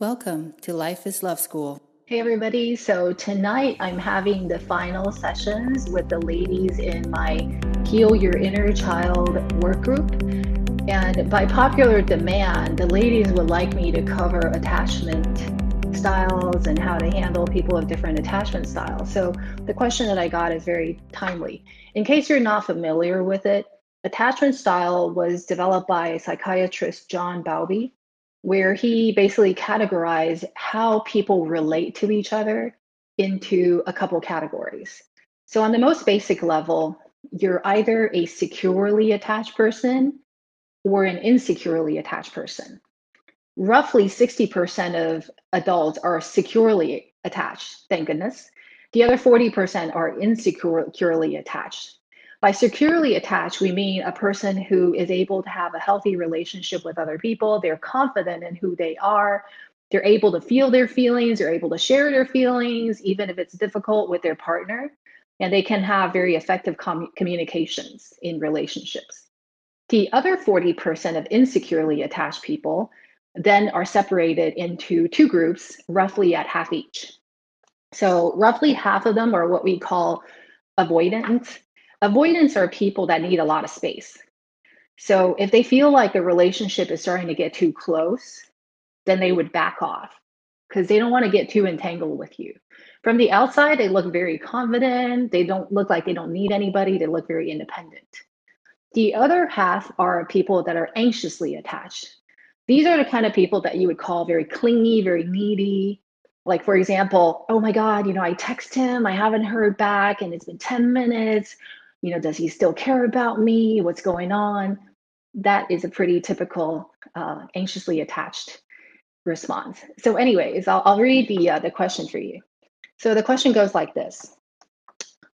Welcome to Life is Love School. Hey, everybody. So, tonight I'm having the final sessions with the ladies in my Heal Your Inner Child work group. And by popular demand, the ladies would like me to cover attachment styles and how to handle people of different attachment styles. So, the question that I got is very timely. In case you're not familiar with it, attachment style was developed by psychiatrist John Bowlby where he basically categorized how people relate to each other into a couple categories. So, on the most basic level, you're either a securely attached person or an insecurely attached person. Roughly 60% of adults are securely attached, thank goodness. The other 40% are insecurely attached. By securely attached, we mean a person who is able to have a healthy relationship with other people. They're confident in who they are. They're able to feel their feelings. They're able to share their feelings, even if it's difficult with their partner. And they can have very effective com- communications in relationships. The other 40% of insecurely attached people then are separated into two groups, roughly at half each. So, roughly half of them are what we call avoidant avoidants are people that need a lot of space. So if they feel like the relationship is starting to get too close, then they would back off because they don't want to get too entangled with you. From the outside, they look very confident. They don't look like they don't need anybody. They look very independent. The other half are people that are anxiously attached. These are the kind of people that you would call very clingy, very needy. Like, for example, oh my God, you know, I text him, I haven't heard back, and it's been 10 minutes you know, does he still care about me? What's going on? That is a pretty typical uh, anxiously attached response. So, anyways, I'll, I'll read the uh, the question for you. So the question goes like this: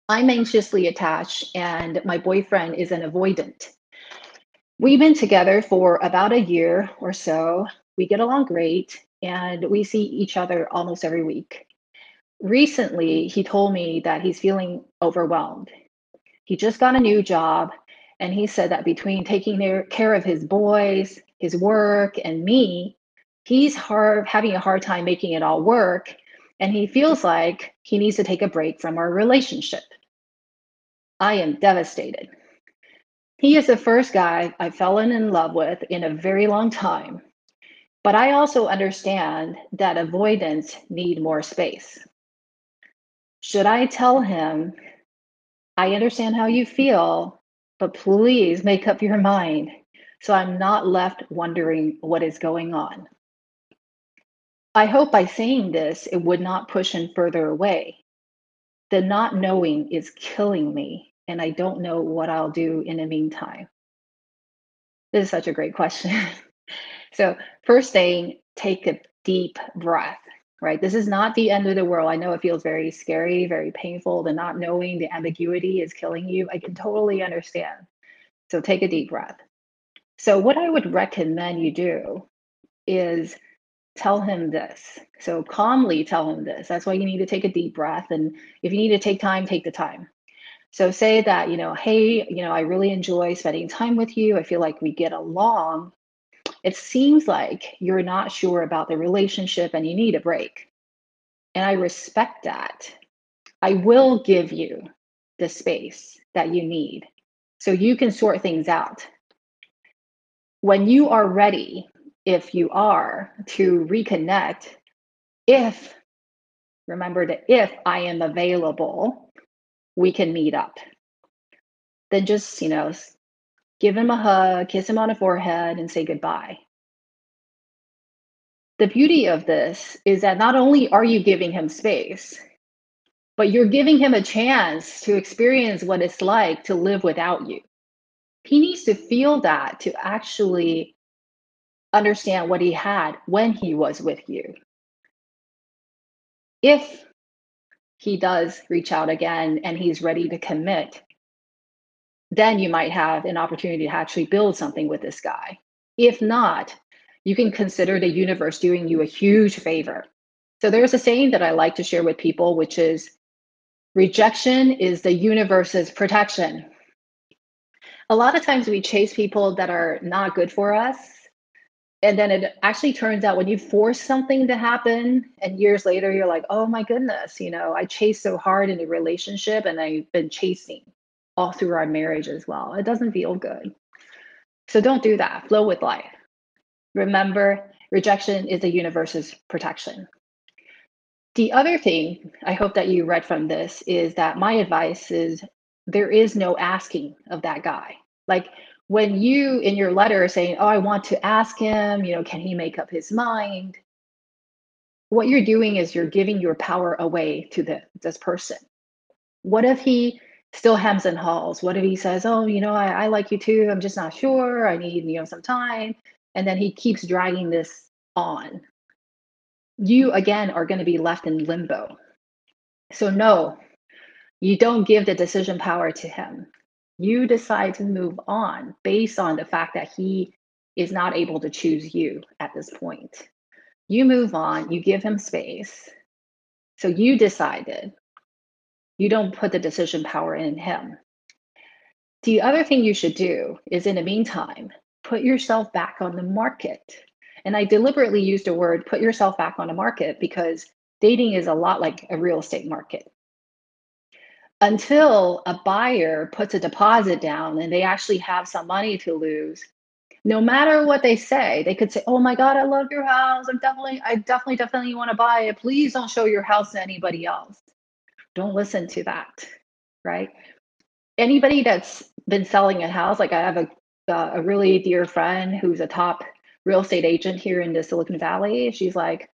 I'm anxiously attached, and my boyfriend is an avoidant. We've been together for about a year or so. We get along great, and we see each other almost every week. Recently, he told me that he's feeling overwhelmed he just got a new job, and he said that between taking care of his boys, his work, and me, he's hard, having a hard time making it all work. And he feels like he needs to take a break from our relationship. I am devastated. He is the first guy I've fallen in love with in a very long time. But I also understand that avoidants need more space. Should I tell him I understand how you feel, but please make up your mind so I'm not left wondering what is going on. I hope by saying this, it would not push him further away. The not knowing is killing me, and I don't know what I'll do in the meantime. This is such a great question. so, first thing, take a deep breath right? This is not the end of the world. I know it feels very scary, very painful. The not knowing, the ambiguity is killing you. I can totally understand. So take a deep breath. So, what I would recommend you do is tell him this. So, calmly tell him this. That's why you need to take a deep breath. And if you need to take time, take the time. So, say that, you know, hey, you know, I really enjoy spending time with you. I feel like we get along it seems like you're not sure about the relationship and you need a break. And I respect that. I will give you the space that you need so you can sort things out. When you are ready, if you are, to reconnect, if, remember that if I am available, we can meet up. Then just, you know, give him a hug, kiss him on the forehead, and say goodbye. The beauty of this is that not only are you giving him space, but you're giving him a chance to experience what it's like to live without you. He needs to feel that to actually understand what he had when he was with you. If he does reach out again and he's ready to commit, then you might have an opportunity to actually build something with this guy. If not, you can consider the universe doing you a huge favor. So there's a saying that I like to share with people, which is rejection is the universe's protection. A lot of times we chase people that are not good for us and then it actually turns out when you force something to happen and years later you're like oh my goodness you know i chased so hard in a relationship and i've been chasing all through our marriage as well. It doesn't feel good. So don't do that. Flow with life. Remember rejection is the universe's protection. The other thing i hope that you read from this is that my advice is there is no asking of that guy. Like when you in your letter are saying, "Oh, I want to ask him, you know, can he make up his mind?" What you're doing is you're giving your power away to the, this person. What if he still hems and haws? What if he says, "Oh, you know, I, I like you too. I'm just not sure. I need you know some time," and then he keeps dragging this on. You again are going to be left in limbo. So no, you don't give the decision power to him you decide to move on based on the fact that he is not able to choose you at this point. You move on, you give him space. So you decided. You don't put the decision power in him. The other thing you should do is, in the meantime, put yourself back on the market. And I deliberately used the word put yourself back on the market because dating is a lot like a real estate market until a buyer puts a deposit down and they actually have some money to lose no matter what they say they could say oh my god i love your house i'm definitely i definitely definitely want to buy it please don't show your house to anybody else don't listen to that right? Anybody that's been selling a house like i have a, uh, a really dear friend who's a top real estate agent here in the silicon valley. She's like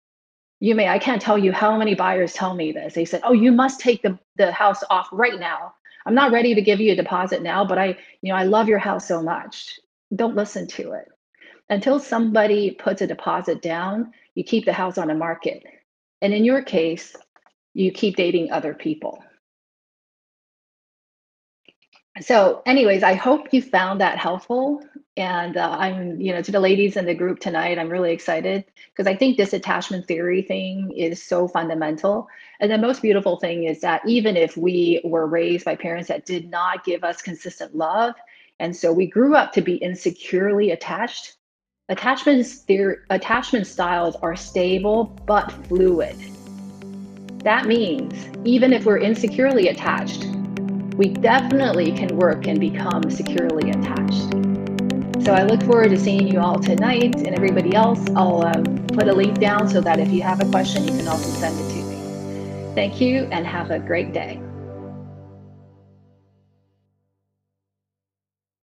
you may i can't tell you how many buyers tell me this. They said oh you must take the, the house off right now. I'm not ready to give you a deposit now but i you know i love your house so much. Don't listen to it. Until somebody puts a deposit down you keep the house on the market. And in your case you keep dating other people. So anyways i hope you found that helpful. And uh, i'm you know to the ladies in the group tonight i'm really excited because i think this attachment theory thing is so fundamental. And the most beautiful thing is that even if we were raised by parents that did not give us consistent love and so we grew up to be insecurely attached attachment theory attachment styles are stable but fluid that means even if we're insecurely attached we definitely can work and become securely attached. So I look forward to seeing you all tonight and everybody else. I'll um, put a link down so that if you have a question, you can also send it to me. Thank you and have a great day.